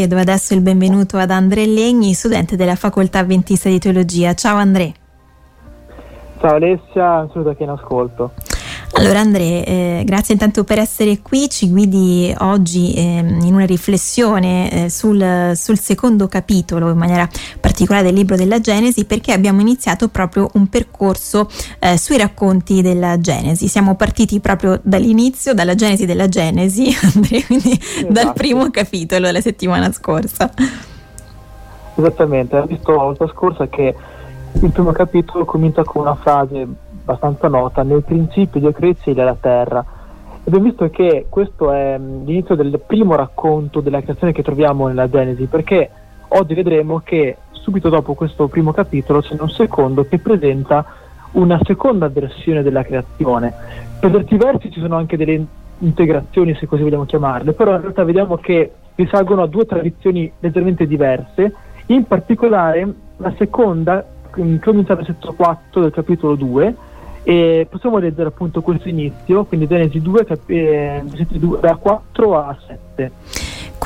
Chiedo adesso il benvenuto ad Andrea Legni, studente della Facoltà Ventista di Teologia. Ciao Andrea. Ciao Alessia, un saluto a chi in ascolto. Allora Andrea, eh, grazie intanto per essere qui, ci guidi oggi eh, in una riflessione eh, sul, sul, secondo capitolo, in maniera particolare del libro della Genesi, perché abbiamo iniziato proprio un percorso eh, sui racconti della Genesi. Siamo partiti proprio dall'inizio, dalla Genesi della Genesi, Andrea, quindi esatto. dal primo capitolo della settimana scorsa. Esattamente, ho visto la volta scorsa che il primo capitolo comincia con una frase abbastanza nota, nel principio Dio creò il cielo e la terra. Abbiamo visto che questo è mm, l'inizio del primo racconto della creazione che troviamo nella Genesi, perché oggi vedremo che subito dopo questo primo capitolo c'è un secondo che presenta una seconda versione della creazione. Per certi versi ci sono anche delle integrazioni, se così vogliamo chiamarle, però in realtà vediamo che risalgono a due tradizioni leggermente diverse, in particolare la seconda comincia al versetto 4 del capitolo 2 e possiamo leggere appunto questo inizio, quindi Genesi 2, cap- eh, da 4 a 7.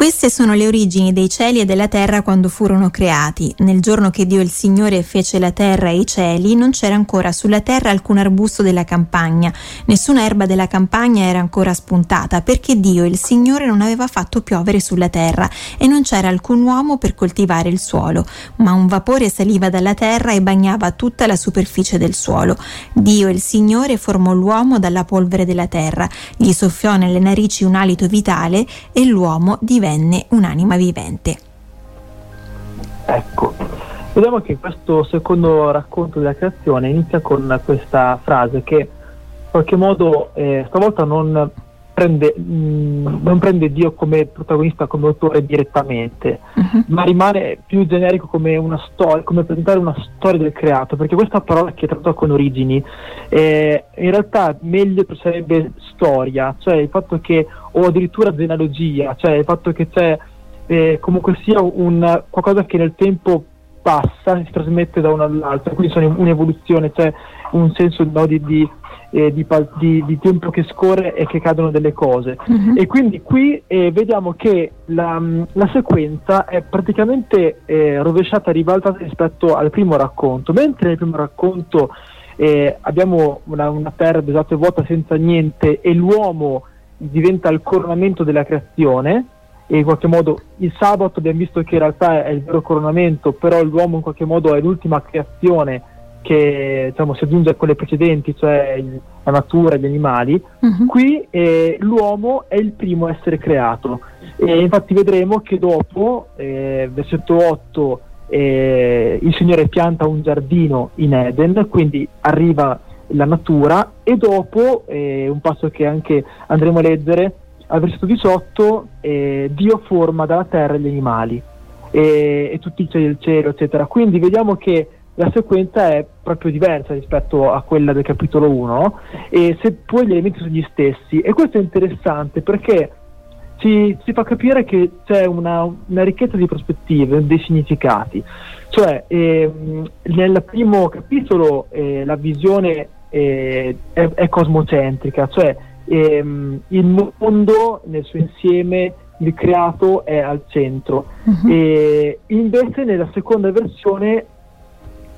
Queste sono le origini dei cieli e della terra quando furono creati. Nel giorno che Dio il Signore fece la terra e i cieli, non c'era ancora sulla terra alcun arbusto della campagna, nessuna erba della campagna era ancora spuntata, perché Dio il Signore non aveva fatto piovere sulla terra e non c'era alcun uomo per coltivare il suolo, ma un vapore saliva dalla terra e bagnava tutta la superficie del suolo. Dio il Signore formò l'uomo dalla polvere della terra, gli soffiò nelle narici un alito vitale e l'uomo divenne divenne un'anima vivente. Ecco, vediamo che questo secondo racconto della creazione inizia con questa frase che in qualche modo eh, stavolta non prende, mh, mm, non prende Dio come protagonista, come autore direttamente, uh-huh. ma rimane più generico come una storia, come presentare una storia del creato, perché questa parola che è trattata con origini, eh, in realtà meglio sarebbe storia, cioè il fatto che, o addirittura genealogia, cioè il fatto che c'è eh, comunque sia un, qualcosa che nel tempo passa, si trasmette da uno all'altro, quindi sono un'evoluzione, c'è un senso no, di, di eh, di, di, tempo che scorre e che cadono delle cose. Uh-huh. E quindi qui eh, vediamo che la, la, sequenza è praticamente eh, rovesciata, ribaltata rispetto al primo racconto, mentre nel primo racconto eh, abbiamo una, una terra desolata e vuota senza niente e l'uomo diventa il coronamento della creazione e in qualche modo il sabato abbiamo visto che in realtà è il vero coronamento, però l'uomo in qualche modo è l'ultima creazione che diciamo, si aggiunge a quelle precedenti, cioè il, la natura e gli animali, uh-huh. qui eh, l'uomo è il primo a essere creato. E infatti vedremo che dopo, eh, versetto 8, eh, il Signore pianta un giardino in Eden, quindi arriva la natura, e dopo, eh, un passo che anche andremo a leggere, al versetto 18, eh, Dio forma dalla terra gli animali e, e tutti i cieli del cielo, eccetera. Quindi vediamo che la sequenza è proprio diversa rispetto a quella del capitolo 1 e se poi gli elementi sono gli stessi. E questo è interessante perché ci, ci fa capire che c'è una, una, ricchezza di prospettive, dei significati. Cioè ehm, nel primo capitolo eh, la visione eh, è, è, cosmocentrica cioè ehm, il mondo nel suo insieme il creato è al centro. Uh-huh. e invece nella seconda versione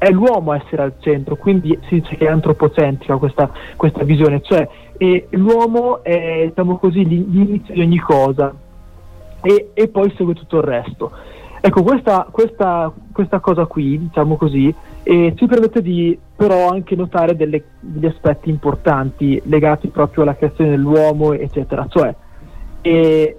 è l'uomo a essere al centro, quindi si dice che è antropocentrica questa, questa visione, cioè l'uomo è diciamo così, l'inizio di ogni cosa e, e, poi segue tutto il resto. Ecco, questa, questa, questa cosa qui, diciamo così, eh, ci permette di però anche notare delle, degli aspetti importanti legati proprio alla creazione dell'uomo, eccetera. Cioè, eh,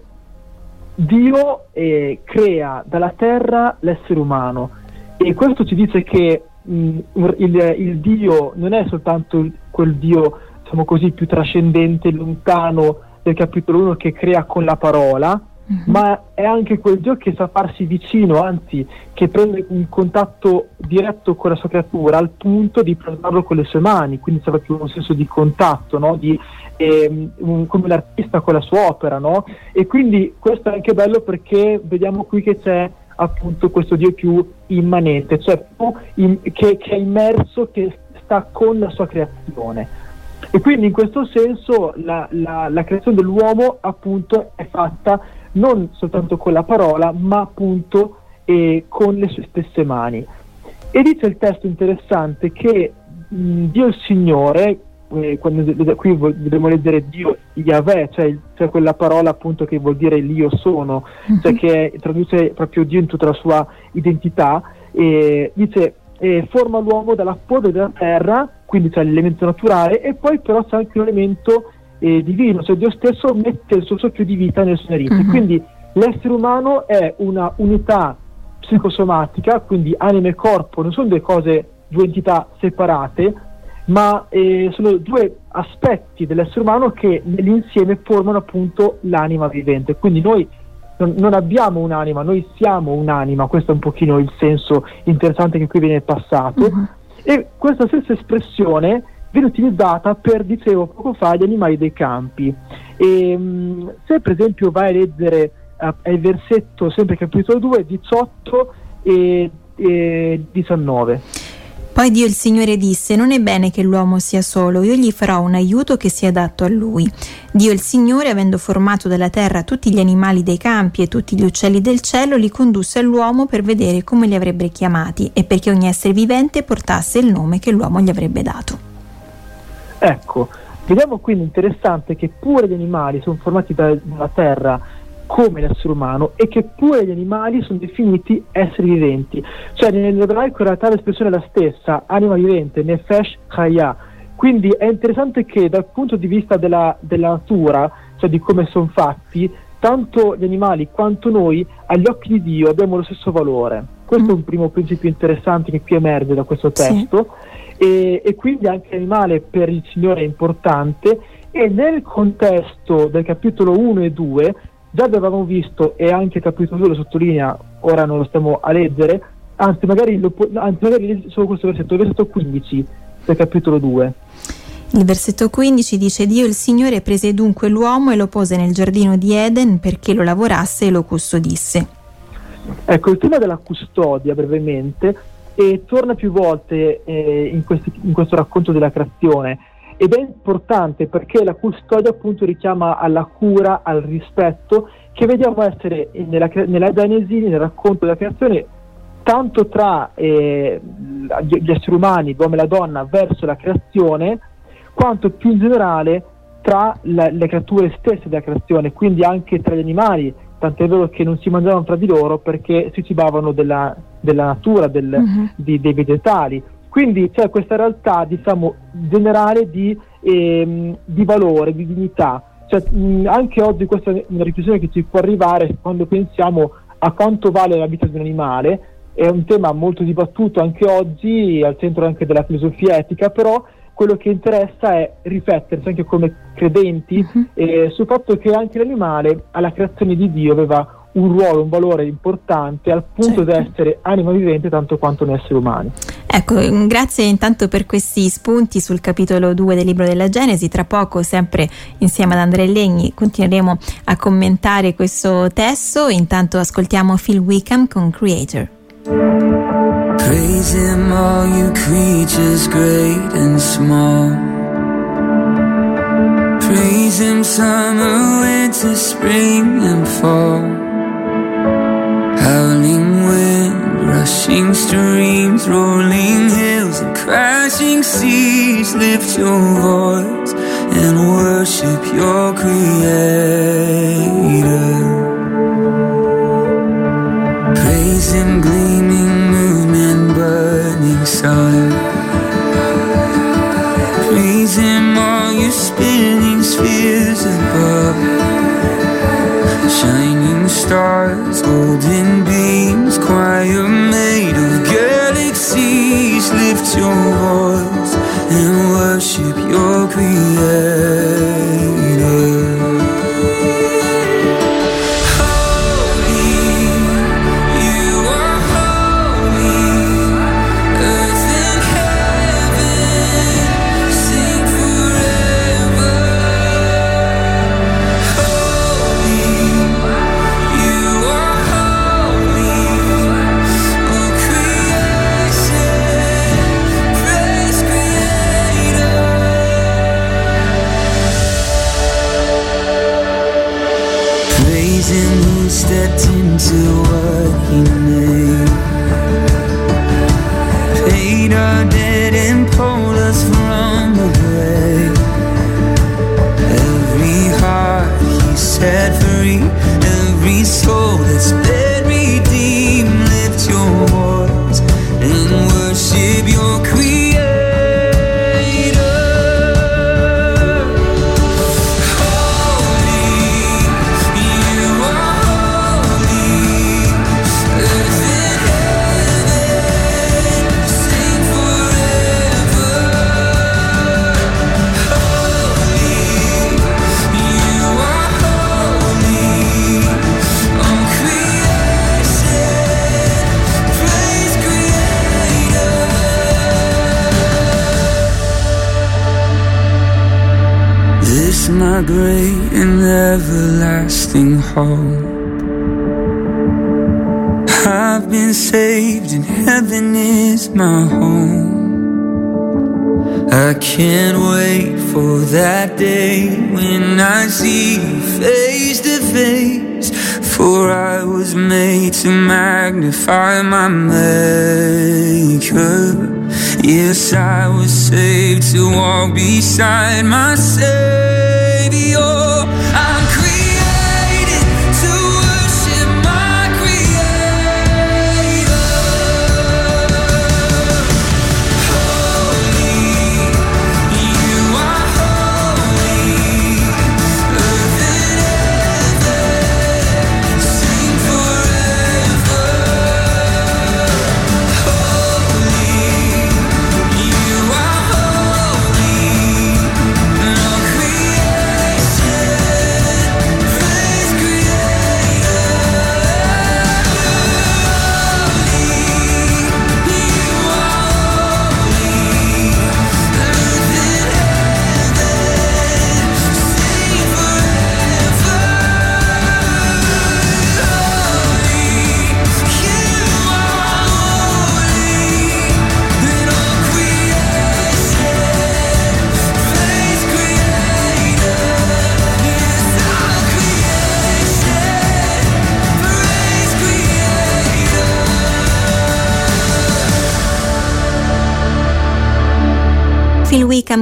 Dio eh, crea dalla terra l'essere umano e questo ci dice che mh, il, il, Dio non è soltanto quel Dio, diciamo così, più trascendente, lontano del capitolo 1 che crea con la parola, uh-huh. ma è anche quel Dio che sa farsi vicino, anzi che prende un contatto diretto con la sua creatura al punto di prenderlo con le sue mani, quindi c'è proprio un senso di contatto, no? di, eh, un, come l'artista con la sua opera. No? E quindi questo è anche bello perché vediamo qui che c'è appunto questo Dio più immanente, cioè in, che, che, è immerso, che sta con la sua creazione. E quindi in questo senso la, la, la creazione dell'uomo appunto è fatta non soltanto con la parola, ma appunto eh, con le sue stesse mani. E dice il testo interessante che mh, Dio il Signore, eh, quando, qui dobbiamo leggere Dio Yahweh, cioè, cioè, quella parola appunto che vuol dire l'io sono, mm-hmm. cioè che traduce proprio Dio in tutta la sua identità, e dice eh, forma l'uomo dalla polvere della terra, quindi c'è l'elemento naturale, e poi però c'è anche un elemento eh, divino, cioè Dio stesso mette il suo soffio di vita nel suo narice. Mm-hmm. Quindi l'essere umano è una unità psicosomatica, quindi anima e corpo non sono due cose, due entità separate, ma eh, sono due aspetti dell'essere umano che nell'insieme formano appunto l'anima vivente. Quindi noi non, abbiamo un'anima, noi siamo un'anima, questo è un pochino il senso interessante che qui viene passato. Uh-huh. E questa stessa espressione viene utilizzata per, dicevo poco fa, gli animali dei campi. E, mh, se per esempio vai a leggere uh, il versetto, sempre capitolo 2, 18 e, e 19. Poi Dio il Signore disse, non è bene che l'uomo sia solo, io gli farò un aiuto che sia adatto a lui. Dio il Signore, avendo formato dalla terra tutti gli animali dei campi e tutti gli uccelli del cielo, li condusse all'uomo per vedere come li avrebbe chiamati e perché ogni essere vivente portasse il nome che l'uomo gli avrebbe dato. Ecco, vediamo quindi interessante che pure gli animali sono formati dalla terra come l'essere umano e che pure gli animali sono definiti esseri viventi. Cioè nell'ebraico in realtà l'espressione è la stessa, anima vivente, nefesh chaya. Quindi è interessante che dal punto di vista della, della natura, cioè di come sono fatti, tanto gli animali quanto noi agli occhi di Dio abbiamo lo stesso valore. Questo mm. è un primo principio interessante che qui emerge da questo testo sì. e, e quindi anche l'animale per il Signore è importante e nel contesto del capitolo 1 e 2 già avevamo visto e anche capitolo 2 lo sottolinea, ora non lo stiamo a leggere, anzi magari, lo, anzi magari solo questo versetto, il versetto 15 del capitolo 2. Il versetto 15 dice Dio il Signore prese dunque l'uomo e lo pose nel giardino di Eden perché lo lavorasse e lo custodisse. Ecco, il tema della custodia brevemente e torna più volte eh, in, questi, in questo racconto della creazione ed è importante perché la custodia appunto richiama alla cura, al rispetto che vediamo essere nella, nella Genesi, nel racconto della creazione, tanto tra eh, gli esseri umani, l'uomo e la donna, verso la creazione, quanto più in generale tra la, le creature stesse della creazione, quindi anche tra gli animali, tant'è vero che non si mangiavano tra di loro perché si cibavano della, della natura, del, uh-huh. di, dei vegetali. Quindi c'è questa realtà diciamo, generale di, ehm, di, valore, di dignità. Cioè, mh, anche oggi questa è una riflessione che ci può arrivare quando pensiamo a quanto vale la vita di un animale, è un tema molto dibattuto anche oggi, al centro anche della filosofia etica, però quello che interessa è riflettersi anche come credenti uh-huh. eh, sul fatto che anche l'animale alla creazione di Dio aveva un ruolo, un valore importante al punto certo. di essere anima vivente tanto quanto un essere umano. Ecco, grazie intanto per questi spunti sul capitolo 2 del libro della Genesi. Tra poco, sempre insieme ad Andrea Legni, continueremo a commentare questo testo. Intanto ascoltiamo Phil Wickham con Creator. Praise him all you creatures great and small Praise him summer, winter, spring and fall Howling wind, rushing streams, rolling hills and crashing seas. Lift your voice and worship your Creator. Praise Him, gleaming moon and burning sun. Praise Him, all you spinning spheres above shining stars, everlasting hope. I've been saved and heaven is my home. I can't wait for that day when I see you face to face. For I was made to magnify my Maker. Yes, I was saved to walk beside my Savior.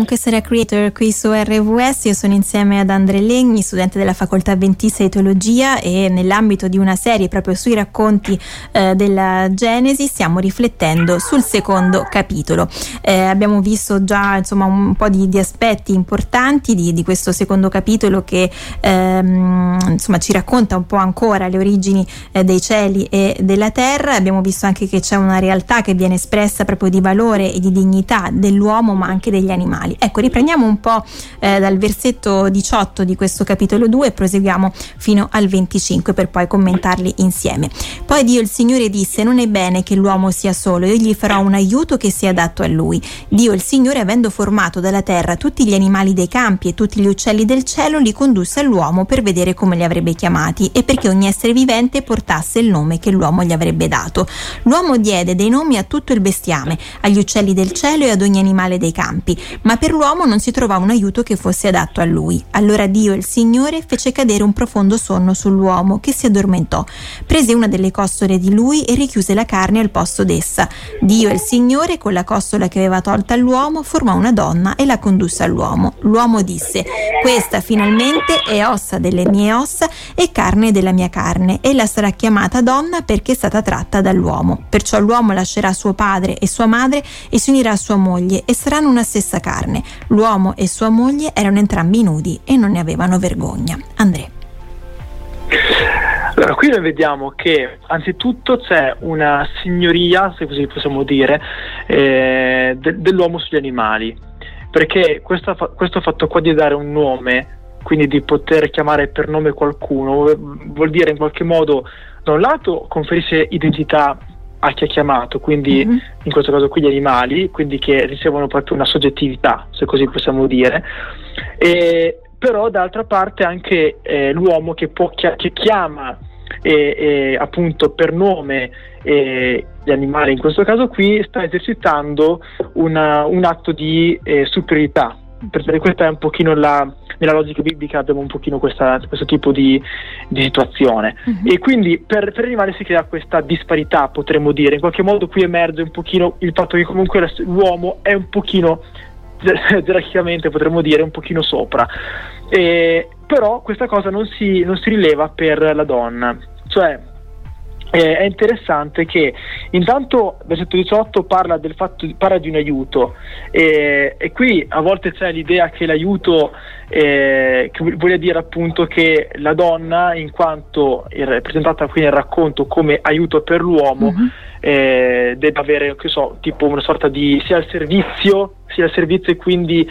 Questo era Creator qui su RVS, io sono insieme ad Andre Legni, studente della facoltà Adventista di Teologia e nell'ambito di una serie proprio sui racconti eh, della Genesi stiamo riflettendo sul secondo capitolo. Eh, abbiamo visto già insomma un po' di, di aspetti importanti di, di, questo secondo capitolo che ehm, insomma ci racconta un po' ancora le origini eh, dei cieli e della terra, abbiamo visto anche che c'è una realtà che viene espressa proprio di valore e di dignità dell'uomo ma anche degli animali animali. Ecco, riprendiamo un po' eh, dal versetto 18 di questo capitolo 2 e proseguiamo fino al 25 per poi commentarli insieme. Poi Dio il Signore disse: Non è bene che l'uomo sia solo, io gli farò un aiuto che sia adatto a lui. Dio il Signore, avendo formato dalla terra tutti gli animali dei campi e tutti gli uccelli del cielo, li condusse all'uomo per vedere come li avrebbe chiamati e perché ogni essere vivente portasse il nome che l'uomo gli avrebbe dato. L'uomo diede dei nomi a tutto il bestiame, agli uccelli del cielo e ad ogni animale dei campi ma per l'uomo non si trovava un aiuto che fosse adatto a lui. Allora Dio, il Signore, fece cadere un profondo sonno sull'uomo, che si addormentò. Prese una delle costole di lui e richiuse la carne al posto d'essa. Dio, il Signore, con la costola che aveva tolta all'uomo, formò una donna e la condusse all'uomo. L'uomo disse: Questa finalmente è ossa delle mie ossa e carne della mia carne. Ella sarà chiamata donna perché è stata tratta dall'uomo. Perciò l'uomo lascerà suo padre e sua madre e si unirà a sua moglie e saranno una stessa carne. L'uomo e sua moglie erano entrambi nudi e non ne avevano vergogna. Andrea. Allora, qui noi vediamo che anzitutto c'è una signoria, se così possiamo dire, eh, de- dell'uomo sugli animali, perché questo, questo fatto qua di dare un nome, quindi di poter chiamare per nome qualcuno, vuol dire in qualche modo, da un lato, conferisce identità ha chiamato, quindi mm-hmm. in questo caso qui gli animali, quindi che ricevono proprio una soggettività, se così possiamo dire, e, però d'altra parte anche eh, l'uomo che, può, che, che chiama eh, eh, appunto per nome gli animali, in questo caso qui sta esercitando una, un atto di eh, superiorità, perché questa è un pochino la, nella logica biblica abbiamo un pochino questa, questo tipo di, di situazione. Uh-huh. e quindi per, per, gli animali si crea questa disparità potremmo dire, in qualche modo qui emerge un pochino il fatto che comunque l'uomo è un pochino gerarchicamente potremmo dire un pochino sopra. E, però questa cosa non si, non si rileva per la donna. Cioè eh, è interessante che intanto versetto 18 parla, del fatto, parla di un aiuto eh, e qui a volte c'è l'idea che l'aiuto eh, che voglia dire appunto che la donna in quanto è rappresentata qui nel racconto come aiuto per l'uomo mm-hmm. Debba avere che so, tipo una sorta di sia il servizio sia il servizio e quindi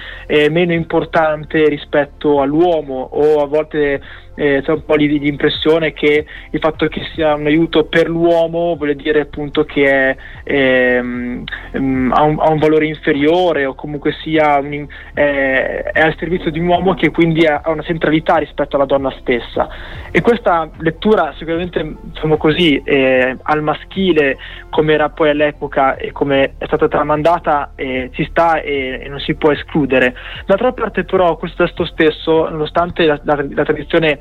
meno importante rispetto all'uomo o a volte eh, c'è un po' di, di, impressione che il fatto che sia un aiuto per l'uomo vuol dire appunto che è, ehm, ehm, ha, un, ha, un, valore inferiore o comunque sia un, è, è, al servizio di un uomo che quindi ha, una centralità rispetto alla donna stessa. E questa lettura sicuramente diciamo così, eh, al maschile come era poi all'epoca e come è stata tramandata eh, ci sta e, e, non si può escludere. D'altra parte però questo testo stesso, nonostante la, la, la tradizione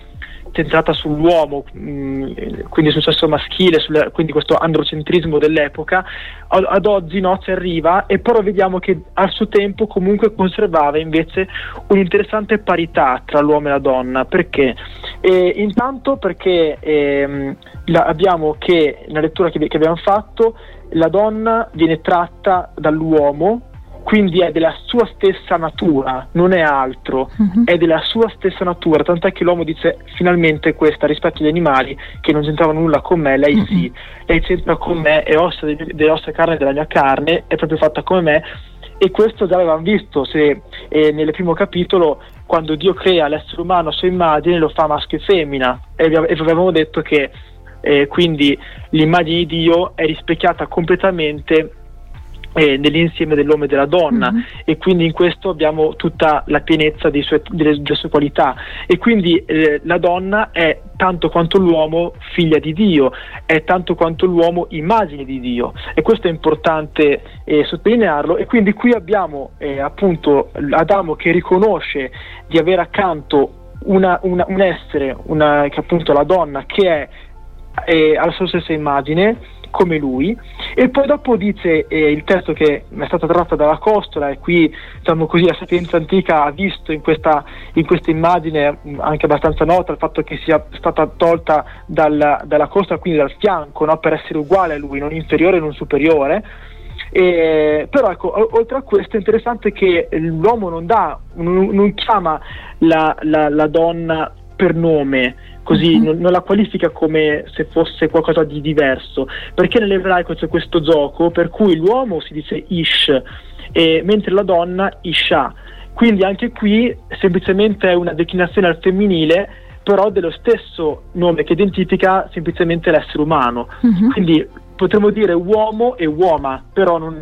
centrata sull'uomo, mm, quindi sul sesso maschile, sul, quindi questo androcentrismo dell'epoca, ad, ad oggi no, ci arriva e però vediamo che al suo tempo comunque conservava invece un'interessante parità tra l'uomo e la donna. Perché? E, intanto perché ehm, la, abbiamo che, nella lettura che, che abbiamo fatto, la donna viene tratta dall'uomo quindi è della sua stessa natura, non è altro, uh-huh. è della sua stessa natura, tant'è che l'uomo dice finalmente questa rispetto agli animali che non c'entravano nulla con me, lei uh-huh. sì, lei c'entra con me, è ossa delle ossa e carne della mia carne, è proprio fatta come me. E questo già l'avevamo visto se, eh, nel primo capitolo quando Dio crea l'essere umano a sua immagine lo fa maschio e femmina. E vi avevamo detto che eh, quindi l'immagine di Dio è rispecchiata completamente eh, nell'insieme dell'uomo e della donna. Mm-hmm. e quindi in questo abbiamo tutta la pienezza sue, delle, delle, sue qualità. E quindi eh, la donna è tanto quanto l'uomo figlia di Dio, è tanto quanto l'uomo immagine di Dio. E questo è importante eh, sottolinearlo. E quindi qui abbiamo eh, appunto Adamo che riconosce di avere accanto una, una, un essere, una, che appunto la donna che è, è alla sua stessa immagine come lui e poi dopo dice eh, il testo che è stato tratto dalla costola e qui diciamo così la sapienza antica ha visto in questa, in questa immagine anche abbastanza nota il fatto che sia stata tolta dal, dalla costola quindi dal fianco no? per essere uguale a lui non inferiore non superiore e, però ecco, oltre a questo è interessante che l'uomo non, dà, non, non chiama la, la, la donna per nome, così uh-huh. non, non, la qualifica come se fosse qualcosa di diverso, perché nell'ebraico c'è questo gioco per cui l'uomo si dice Ish, e, mentre la donna Isha. Quindi anche qui semplicemente è una declinazione al femminile, però dello stesso nome che identifica semplicemente l'essere umano. Uh-huh. Quindi potremmo dire uomo e uoma, però non,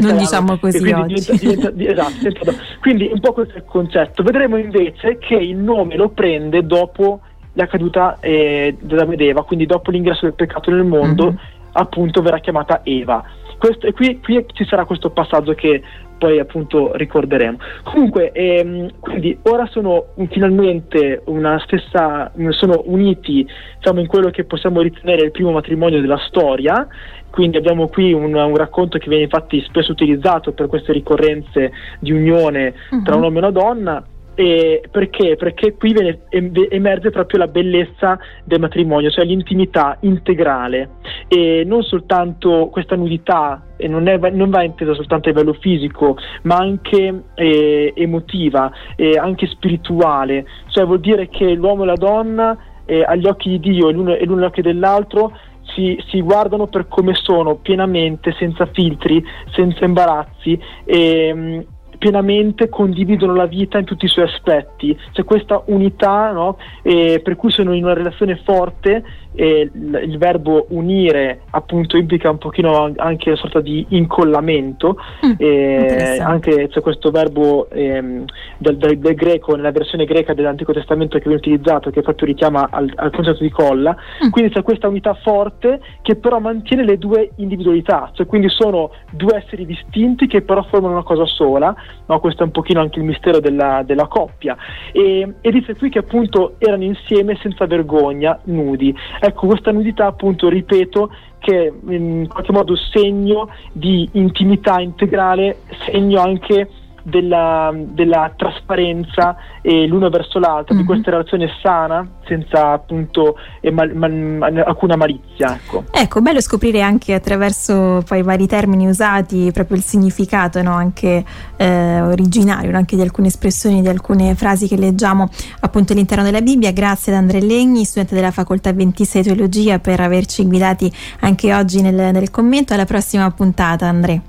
non diciamo così quindi diventa, diventa, esatto, quindi un po' questo è il concetto. Vedremo invece che il nome lo prende dopo la caduta eh, della Medeva, quindi dopo l'ingresso del peccato nel mondo, mm-hmm. appunto verrà chiamata Eva. Questo, e qui, qui, ci sarà questo passaggio che poi appunto ricorderemo. Comunque, ehm, quindi ora sono finalmente una stessa, sono uniti diciamo, in quello che possiamo ritenere il primo matrimonio della storia. Quindi abbiamo qui un, un racconto che viene infatti spesso utilizzato per queste ricorrenze di unione tra un uomo e una donna e perché? Perché qui viene, emerge proprio la bellezza del matrimonio, cioè l'intimità integrale e non soltanto questa nudità, e non, è, non va intesa soltanto a livello fisico, ma anche eh, emotiva e anche spirituale, cioè vuol dire che l'uomo e la donna eh, agli occhi di Dio e l'uno, e l'uno agli occhi dell'altro si, si, guardano per come sono, pienamente, senza filtri, senza imbarazzi e, pienamente condividono la vita in tutti i suoi aspetti, c'è questa unità no? per cui sono in una relazione forte e il, verbo unire appunto implica un pochino anche una sorta di incollamento. Mm, e anche c'è questo verbo ehm, del, del, del, greco nella versione greca dell'Antico Testamento che viene utilizzato che proprio richiama al, al concetto di colla. Mm. quindi c'è questa unità forte che però mantiene le due individualità cioè quindi sono due esseri distinti che però formano una cosa sola no? questo è un pochino anche il mistero della, della coppia. E, e dice qui che appunto erano insieme senza vergogna nudi Ecco, questa nudità appunto, ripeto, che in qualche modo segno di intimità integrale, segno anche della, della trasparenza eh, l'uno verso l'altro, mm-hmm. di mhm. questa relazione sana, senza appunto eh, mal, mal, alcuna malizia. Ecco. ecco. bello scoprire anche attraverso poi i vari termini usati proprio il significato no? anche eh, originario, anche di alcune espressioni, di alcune frasi che leggiamo appunto all'interno della Bibbia. Grazie ad Andrea Legni, studente della facoltà 26 Teologia, per averci guidati anche oggi nel, nel commento. Alla prossima puntata, Andrea.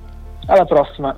Alla prossima.